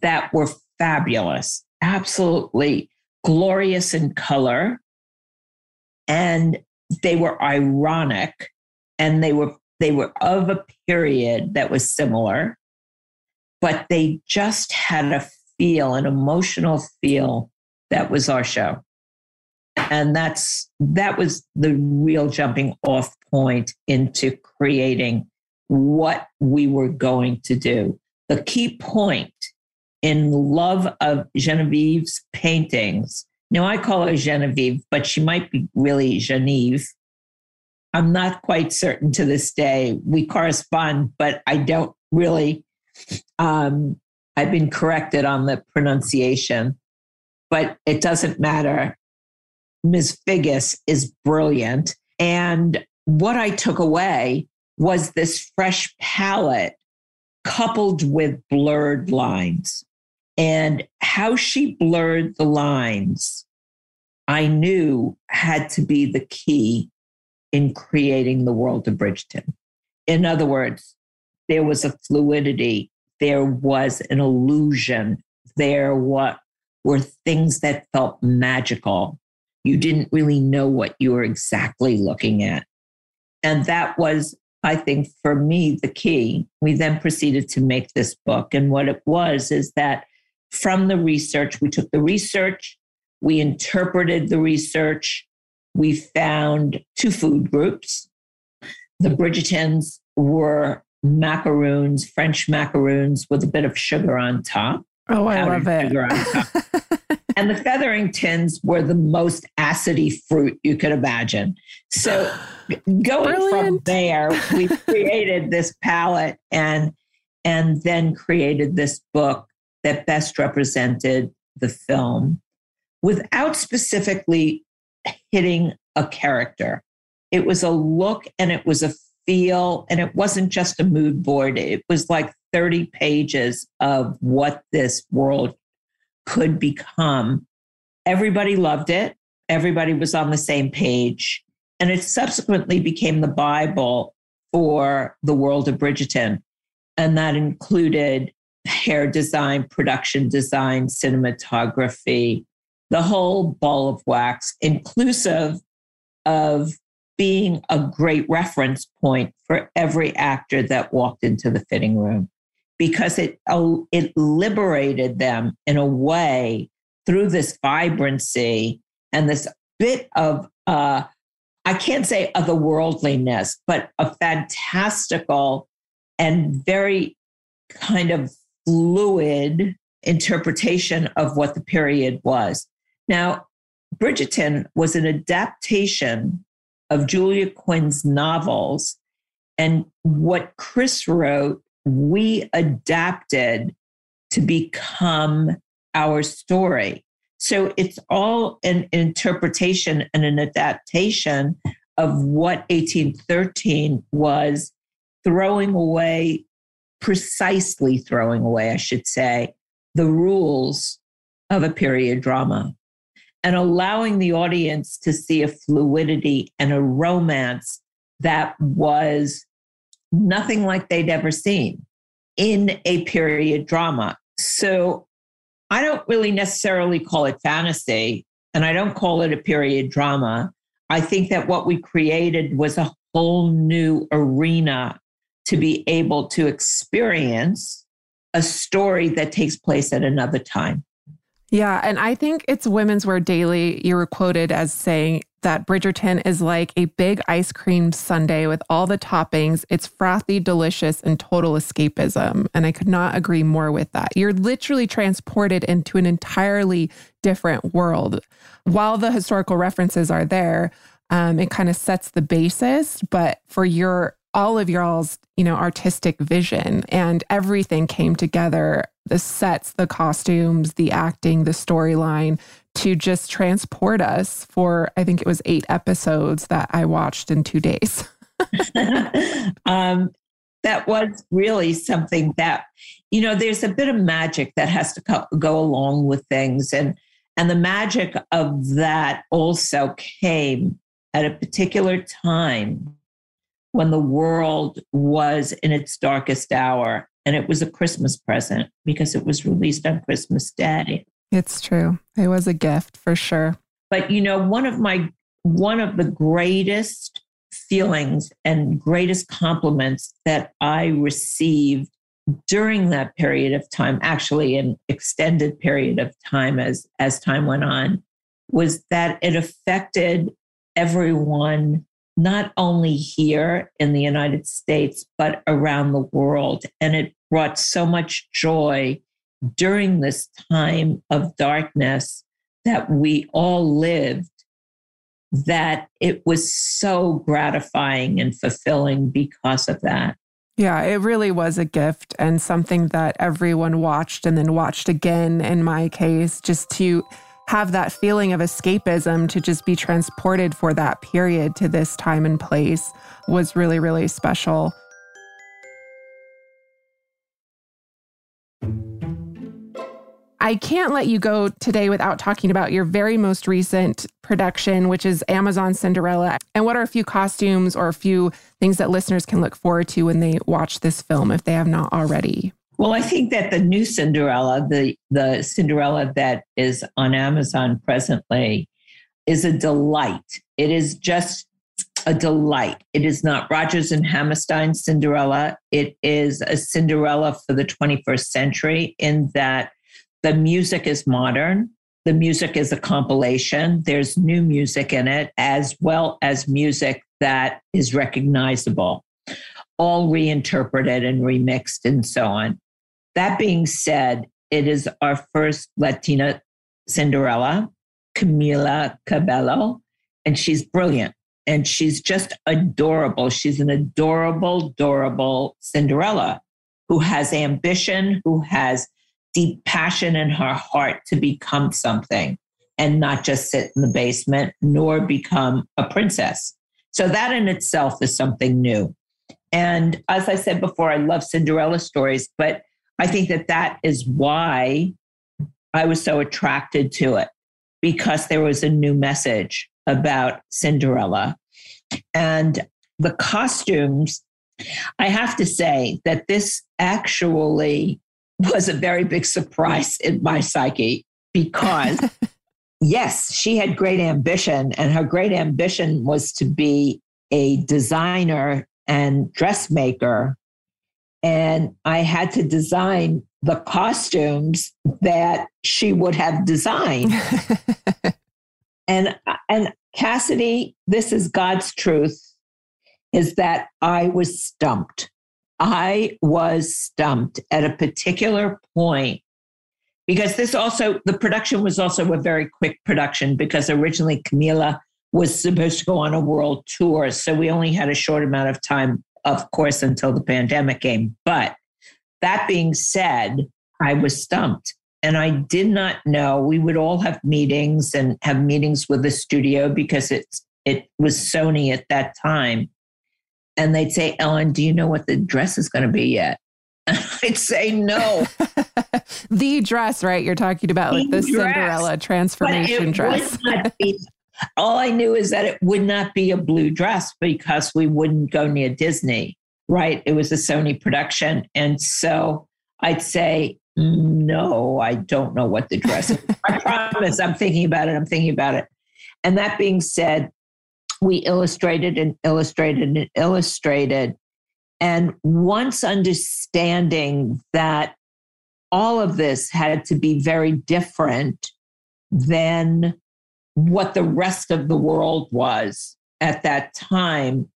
that were fabulous, absolutely glorious in color. And they were ironic and they were they were of a period that was similar, but they just had a feel, an emotional feel that was our show. And that's that was the real jumping off point into creating what we were going to do. The key point in love of Genevieve's paintings. Now I call her Genevieve, but she might be really Genevieve. I'm not quite certain to this day. We correspond, but I don't really. Um, I've been corrected on the pronunciation, but it doesn't matter. Ms. Figgis is brilliant. And what I took away was this fresh palette coupled with blurred lines. And how she blurred the lines, I knew had to be the key in creating the world of Bridgerton. In other words, there was a fluidity, there was an illusion, there what were things that felt magical. You didn't really know what you were exactly looking at. And that was, I think, for me, the key. We then proceeded to make this book. And what it was is that from the research, we took the research, we interpreted the research, we found two food groups. The Bridgertons were macaroons, French macaroons with a bit of sugar on top. Oh, I love it. [laughs] and the Featheringtons were the most acidy fruit you could imagine. So [gasps] going Brilliant. from there, we [laughs] created this palette and and then created this book that best represented the film without specifically hitting a character. It was a look and it was a feel, and it wasn't just a mood board. It was like 30 pages of what this world could become. Everybody loved it, everybody was on the same page. And it subsequently became the Bible for the world of Bridgerton. And that included hair design, production design, cinematography, the whole ball of wax, inclusive of being a great reference point for every actor that walked into the fitting room because it it liberated them in a way through this vibrancy and this bit of uh, I can't say otherworldliness, but a fantastical and very kind of fluid interpretation of what the period was. Now, Bridgerton was an adaptation of Julia Quinn's novels. And what Chris wrote, we adapted to become our story. So it's all an interpretation and an adaptation of what 1813 was throwing away, precisely throwing away, I should say, the rules of a period drama and allowing the audience to see a fluidity and a romance that was nothing like they'd ever seen in a period drama. So I don't really necessarily call it fantasy and I don't call it a period drama. I think that what we created was a whole new arena to be able to experience a story that takes place at another time. Yeah. And I think it's Women's Wear Daily. You were quoted as saying that Bridgerton is like a big ice cream sundae with all the toppings. It's frothy, delicious, and total escapism. And I could not agree more with that. You're literally transported into an entirely different world. While the historical references are there, um, it kind of sets the basis. But for your all of y'all's, you know, artistic vision and everything came together the sets, the costumes, the acting, the storyline to just transport us for, I think it was eight episodes that I watched in two days. [laughs] um, that was really something that, you know, there's a bit of magic that has to co- go along with things. And, and the magic of that also came at a particular time when the world was in its darkest hour. And it was a Christmas present because it was released on Christmas Day. It's true. It was a gift for sure. But you know, one of my one of the greatest feelings and greatest compliments that I received during that period of time, actually an extended period of time as as time went on, was that it affected everyone not only here in the United States but around the world and it brought so much joy during this time of darkness that we all lived that it was so gratifying and fulfilling because of that. Yeah, it really was a gift and something that everyone watched and then watched again in my case, just to have that feeling of escapism to just be transported for that period to this time and place was really, really special. I can't let you go today without talking about your very most recent production, which is Amazon Cinderella. And what are a few costumes or a few things that listeners can look forward to when they watch this film if they have not already? Well, I think that the new Cinderella, the, the Cinderella that is on Amazon presently, is a delight. It is just a delight. It is not Rodgers and Hammerstein Cinderella. It is a Cinderella for the 21st century in that the music is modern. The music is a compilation. There's new music in it, as well as music that is recognizable, all reinterpreted and remixed and so on. That being said, it is our first Latina Cinderella, Camila Cabello, and she's brilliant and she's just adorable. She's an adorable, adorable Cinderella who has ambition, who has deep passion in her heart to become something and not just sit in the basement nor become a princess. So that in itself is something new. And as I said before, I love Cinderella stories, but I think that that is why I was so attracted to it because there was a new message about Cinderella. And the costumes, I have to say that this actually was a very big surprise in my psyche because, [laughs] yes, she had great ambition, and her great ambition was to be a designer and dressmaker. And I had to design the costumes that she would have designed. [laughs] and and Cassidy, this is God's truth, is that I was stumped. I was stumped at a particular point because this also, the production was also a very quick production because originally Camila was supposed to go on a world tour. So we only had a short amount of time, of course, until the pandemic came. But that being said, I was stumped and I did not know. We would all have meetings and have meetings with the studio because it's it was Sony at that time and they'd say, Ellen, do you know what the dress is going to be yet? [laughs] And I'd say no. [laughs] the dress, right? You're talking about the like the dress, Cinderella transformation dress. be, [laughs] all I knew is that it would not be a blue dress because we wouldn't go near Disney, right? It was a Sony production. And so I'd say, no, I don't know what the dress is. [laughs] I promise I'm thinking about it. I'm thinking about it. And that being said, we illustrated and illustrated and illustrated. And once understanding that all of this had to be very different than what the rest of the world was at that time,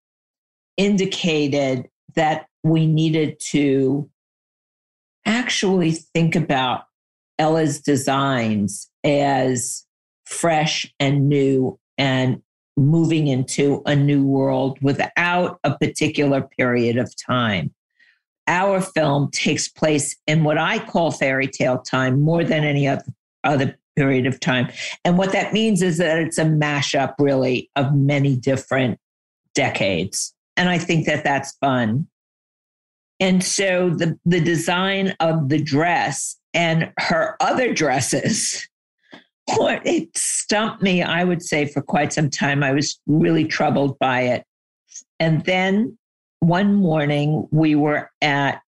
indicated that we needed to actually think about Ella's designs as fresh and new and moving into a new world without a particular period of time. Our film takes place in what I call fairy tale time more than any other, other period of time. And what that means is that it's a mashup, really, of many different decades. And I think that that's fun. And so the, the design of the dress and her other dresses [laughs] what it stumped me, I would say, for quite some time. I was really troubled by it. And then one morning we were at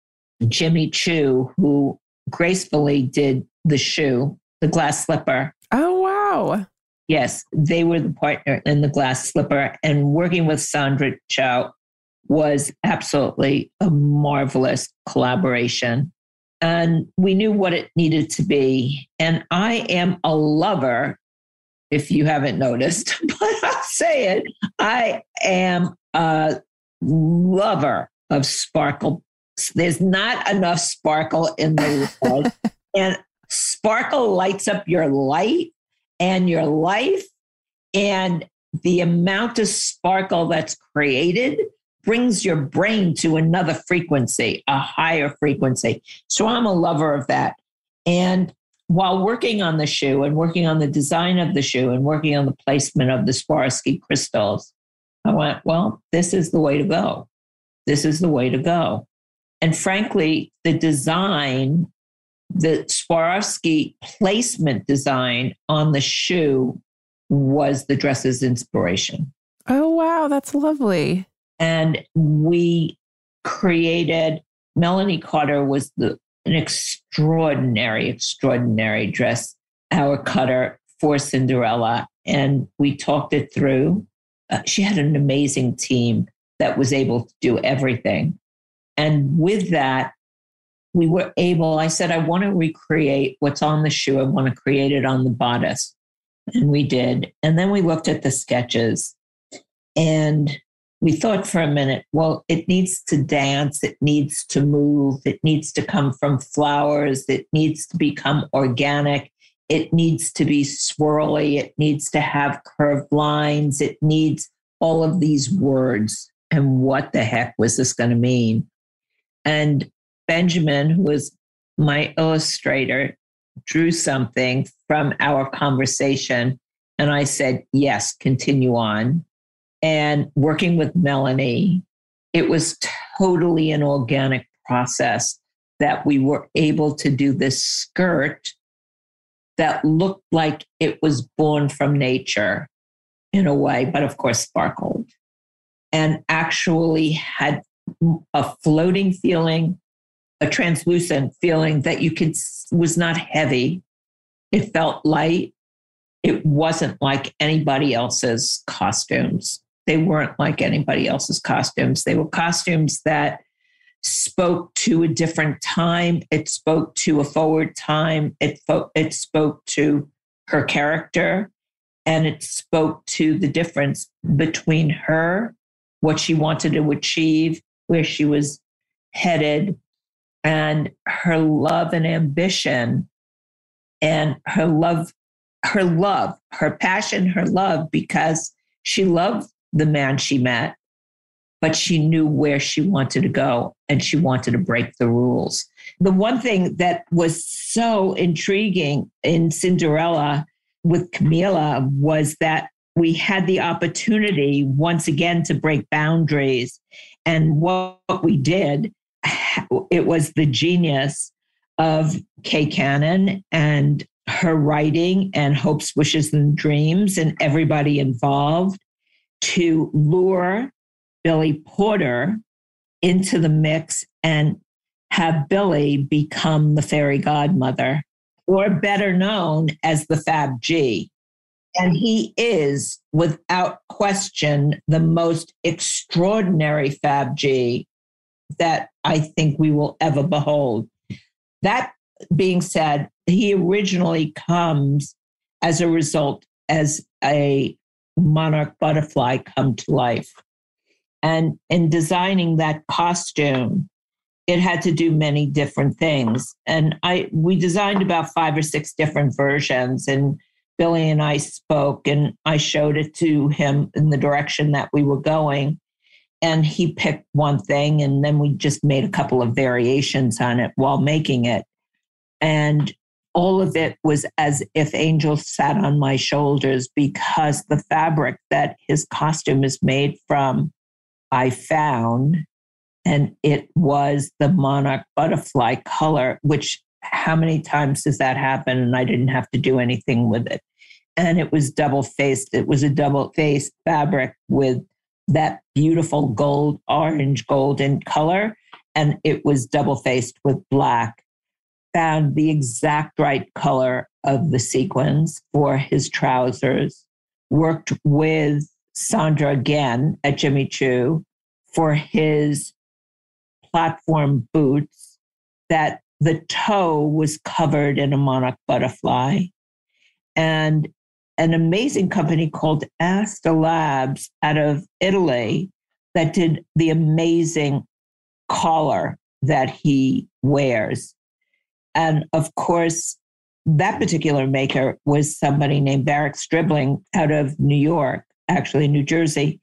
Jimmy Choo, who gracefully did the shoe, the glass slipper. Oh, wow. Yes, they were the partner in the glass slipper. And working with Sandra Choi was absolutely a marvelous collaboration. And we knew what it needed to be. And I am a lover, if you haven't noticed, [laughs] but I'll say it. I am a lover of sparkle. There's not enough sparkle in the world. [laughs] and sparkle lights up your light and your life. And the amount of sparkle that's created brings your brain to another frequency, a higher frequency. So I'm a lover of that. And while working on the shoe and working on the design of the shoe and working on the placement of the Swarovski crystals, I went, well, this is the way to go. This is the way to go. And frankly, the design, the Swarovski placement design on the shoe was the dress's inspiration. Oh, wow. That's lovely. And we created, Melanie Carter was the, an extraordinary, extraordinary dress, our cutter for Cinderella. And we talked it through. Uh, she had an amazing team that was able to do everything. And with that, we were able, I said, I want to recreate what's on the shoe. I want to create it on the bodice. And we did. And then we looked at the sketches and we thought for a minute, well, it needs to dance, it needs to move, it needs to come from flowers, it needs to become organic, it needs to be swirly, it needs to have curved lines, it needs all of these words. And what the heck was this going to mean? And Benjamin, who was my illustrator, drew something from our conversation. And I said, yes, continue on and working with Melanie, it was totally an organic process that we were able to do this skirt that looked like it was born from nature in a way, but of course sparkled and actually had a floating feeling, a translucent feeling that you could was not heavy. It felt light. It wasn't like anybody else's costumes they weren't like anybody else's costumes. They were costumes that spoke to a different time. It spoke to a forward time. It, fo- it spoke to her character and it spoke to the difference between her, what she wanted to achieve, where she was headed, and her love and ambition and her love, her love, her passion, her love, because she loved the man she met, but she knew where she wanted to go and she wanted to break the rules. The one thing that was so intriguing in Cinderella with Camila was that we had the opportunity once again to break boundaries. And what we did, it was the genius of Kay Cannon and her writing and hopes, wishes, and dreams, and everybody involved to lure Billy Porter into the mix and have Billy become the fairy godmother, or better known as the Fab G. And he is, without question, the most extraordinary Fab G that I think we will ever behold. That being said, he originally comes as a result as a monarch butterfly come to life. And in designing that costume, it had to do many different things. And I we designed about five or six different versions and Billy and I spoke and I showed it to him in the direction that we were going. And he picked one thing and then we just made a couple of variations on it while making it. And all of it was as if angels sat on my shoulders because the fabric that his costume is made from, I found, and it was the monarch butterfly color, which how many times does that happen? And I didn't have to do anything with it. And it was double faced. It was a double faced fabric with that beautiful gold, orange golden color. And it was double faced with black. Found the exact right color of the sequins for his trousers. Worked with Sandra again at Jimmy Choo for his platform boots that the toe was covered in a monarch butterfly. And an amazing company called Asta Labs out of Italy that did the amazing collar that he wears. And of course, that particular maker was somebody named Barak Stribling out of New York, actually New Jersey.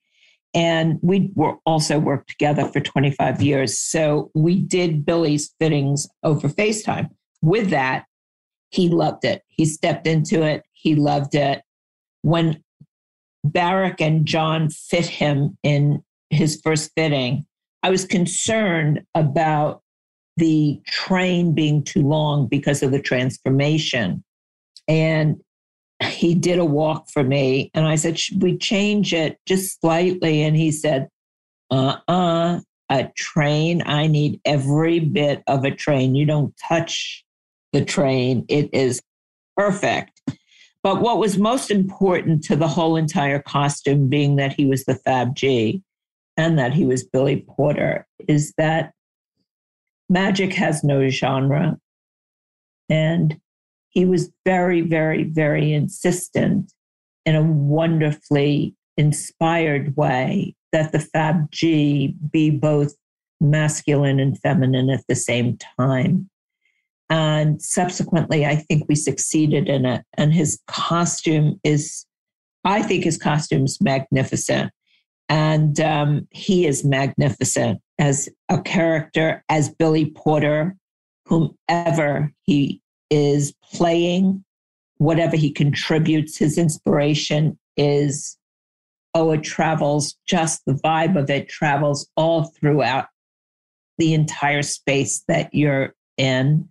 And we were also worked together for 25 years. So we did Billy's fittings over FaceTime. With that, he loved it. He stepped into it. He loved it. When Barak and John fit him in his first fitting, I was concerned about the train being too long because of the transformation. And he did a walk for me. And I said, Should we change it just slightly? And he said, Uh uh-uh, uh a train. I need every bit of a train. You don't touch the train, it is perfect. But what was most important to the whole entire costume, being that he was the Fab G and that he was Billy Porter, is that magic has no genre. And he was very, very, very insistent in a wonderfully inspired way that the Fab G be both masculine and feminine at the same time. And subsequently, I think we succeeded in it. And his costume is, I think his costume is magnificent. And um, he is magnificent as a character, as Billy Porter, whomever he is playing, whatever he contributes, his inspiration is, oh, it travels, just the vibe of it travels all throughout the entire space that you're in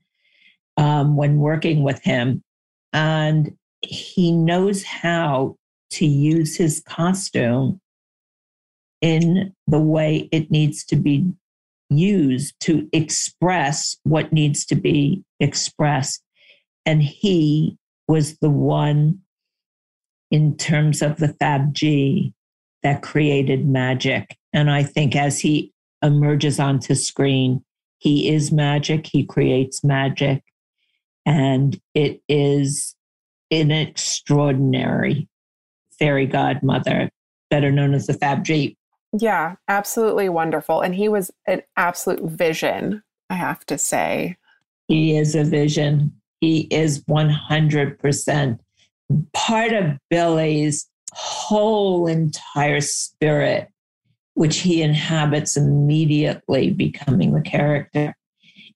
um, when working with him. And he knows how to use his costume in the way it needs to be used to express what needs to be expressed. And he was the one, in terms of the Fab G, that created magic. And I think as he emerges onto screen, he is magic, he creates magic. And it is an extraordinary fairy godmother, better known as the Fab G. Yeah, absolutely wonderful. And he was an absolute vision, I have to say. He is a vision. He is 100% part of Billy's whole entire spirit, which he inhabits immediately becoming the character,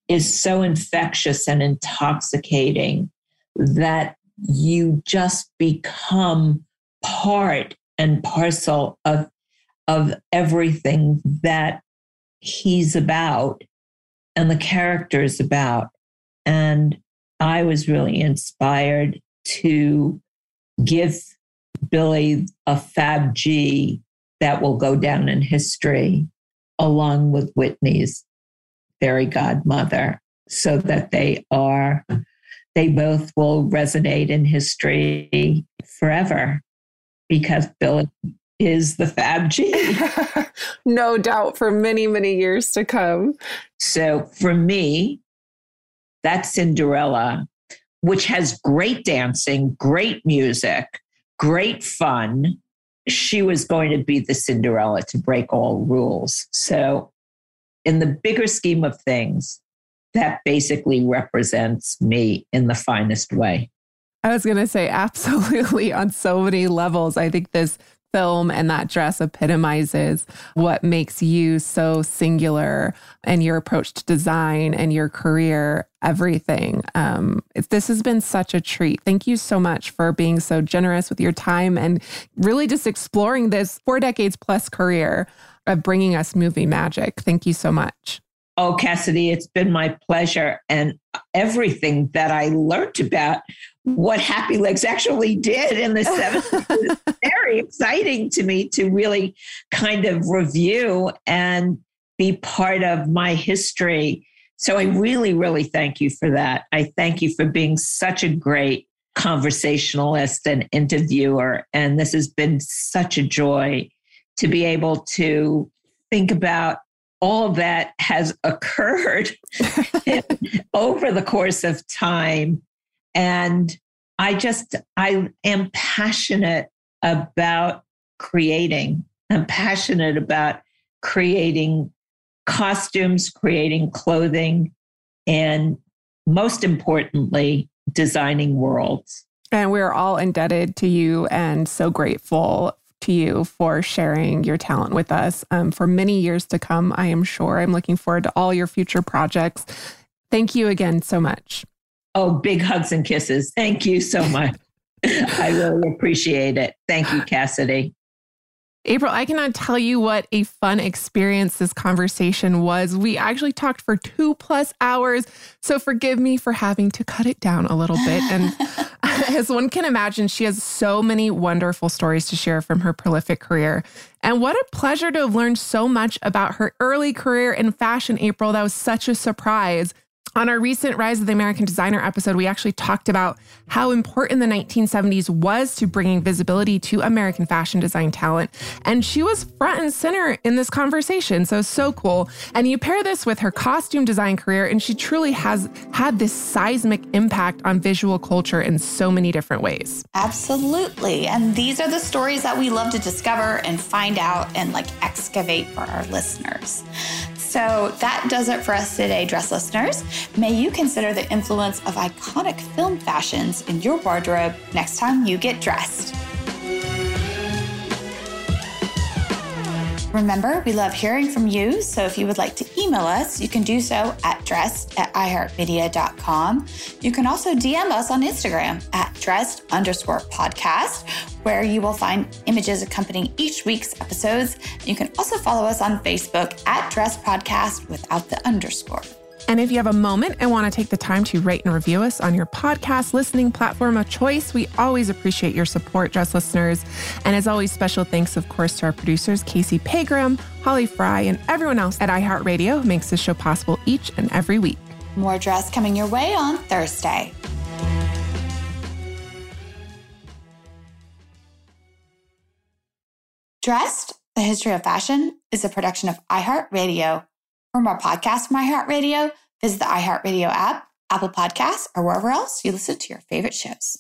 is so infectious and intoxicating that you just become part and parcel of of everything that he's about and the character's about. And I was really inspired to give Billy a Fab G that will go down in history along with Whitney's fairy godmother so that they are they both will resonate in history forever because Billy is the Fab G. [laughs] no doubt for many, many years to come. So for me, that Cinderella, which has great dancing, great music, great fun, she was going to be the Cinderella to break all rules. So, in the bigger scheme of things, that basically represents me in the finest way. I was going to say, absolutely, on so many levels. I think this film and that dress epitomizes what makes you so singular and your approach to design and your career, everything. Um, this has been such a treat. Thank you so much for being so generous with your time and really just exploring this four decades plus career of bringing us movie magic. Thank you so much. Oh, Cassidy, it's been my pleasure. And everything that I learned about what Happy Legs actually did in the [laughs] 70s. very exciting to me to really kind of review and be part of my history. So I really, really thank you for that. I thank you for being such a great conversationalist and interviewer. And this has been such a joy to be able to think about all that has [laughs] occurred [laughs] over the course of time. And I just, I am passionate about creating. I'm passionate about creating costumes, creating clothing, and most importantly, designing worlds. And we're all indebted to you and so grateful to you for sharing your talent with us um, for many years to come. I am sure. I'm looking forward to all your future projects. Thank you again so much. Oh, big hugs and kisses. Thank you so [laughs] much. I really appreciate it. Thank you, Cassidy. April, I cannot tell you what a fun experience this conversation was. We actually talked for two plus hours. So forgive me for having to cut it down a little bit. And [laughs] as one can imagine, she has so many wonderful stories to share from her prolific career. And what a pleasure to have learned so much about her early career in fashion, April. That was such a surprise. On our recent Rise of the American Designer episode, we actually talked about how important the 1970s was to bringing visibility to American fashion design talent. And she was front and center in this conversation. So, so cool. And you pair this with her costume design career, and she truly has had this seismic impact on visual culture in so many different ways. Absolutely. And these are the stories that we love to discover and find out and like excavate for our listeners. So that does it for us today, dress listeners. May you consider the influence of iconic film fashions in your wardrobe next time you get dressed. Remember, we love hearing from you, so if you would like to email us, you can do so at dressed at iheartmedia.com. You can also DM us on Instagram at dressed underscore podcast, where you will find images accompanying each week's episodes. You can also follow us on Facebook at dressed podcast without the underscore. And if you have a moment and want to take the time to rate and review us on your podcast listening platform of choice, we always appreciate your support, Dress listeners. And as always, special thanks, of course, to our producers, Casey Pegram, Holly Fry, and everyone else at iHeartRadio who makes this show possible each and every week. More dress coming your way on Thursday. Dressed, the history of fashion, is a production of iHeartRadio. For more podcasts from iHeartRadio, visit the iHeartRadio app, Apple Podcasts, or wherever else you listen to your favorite shows.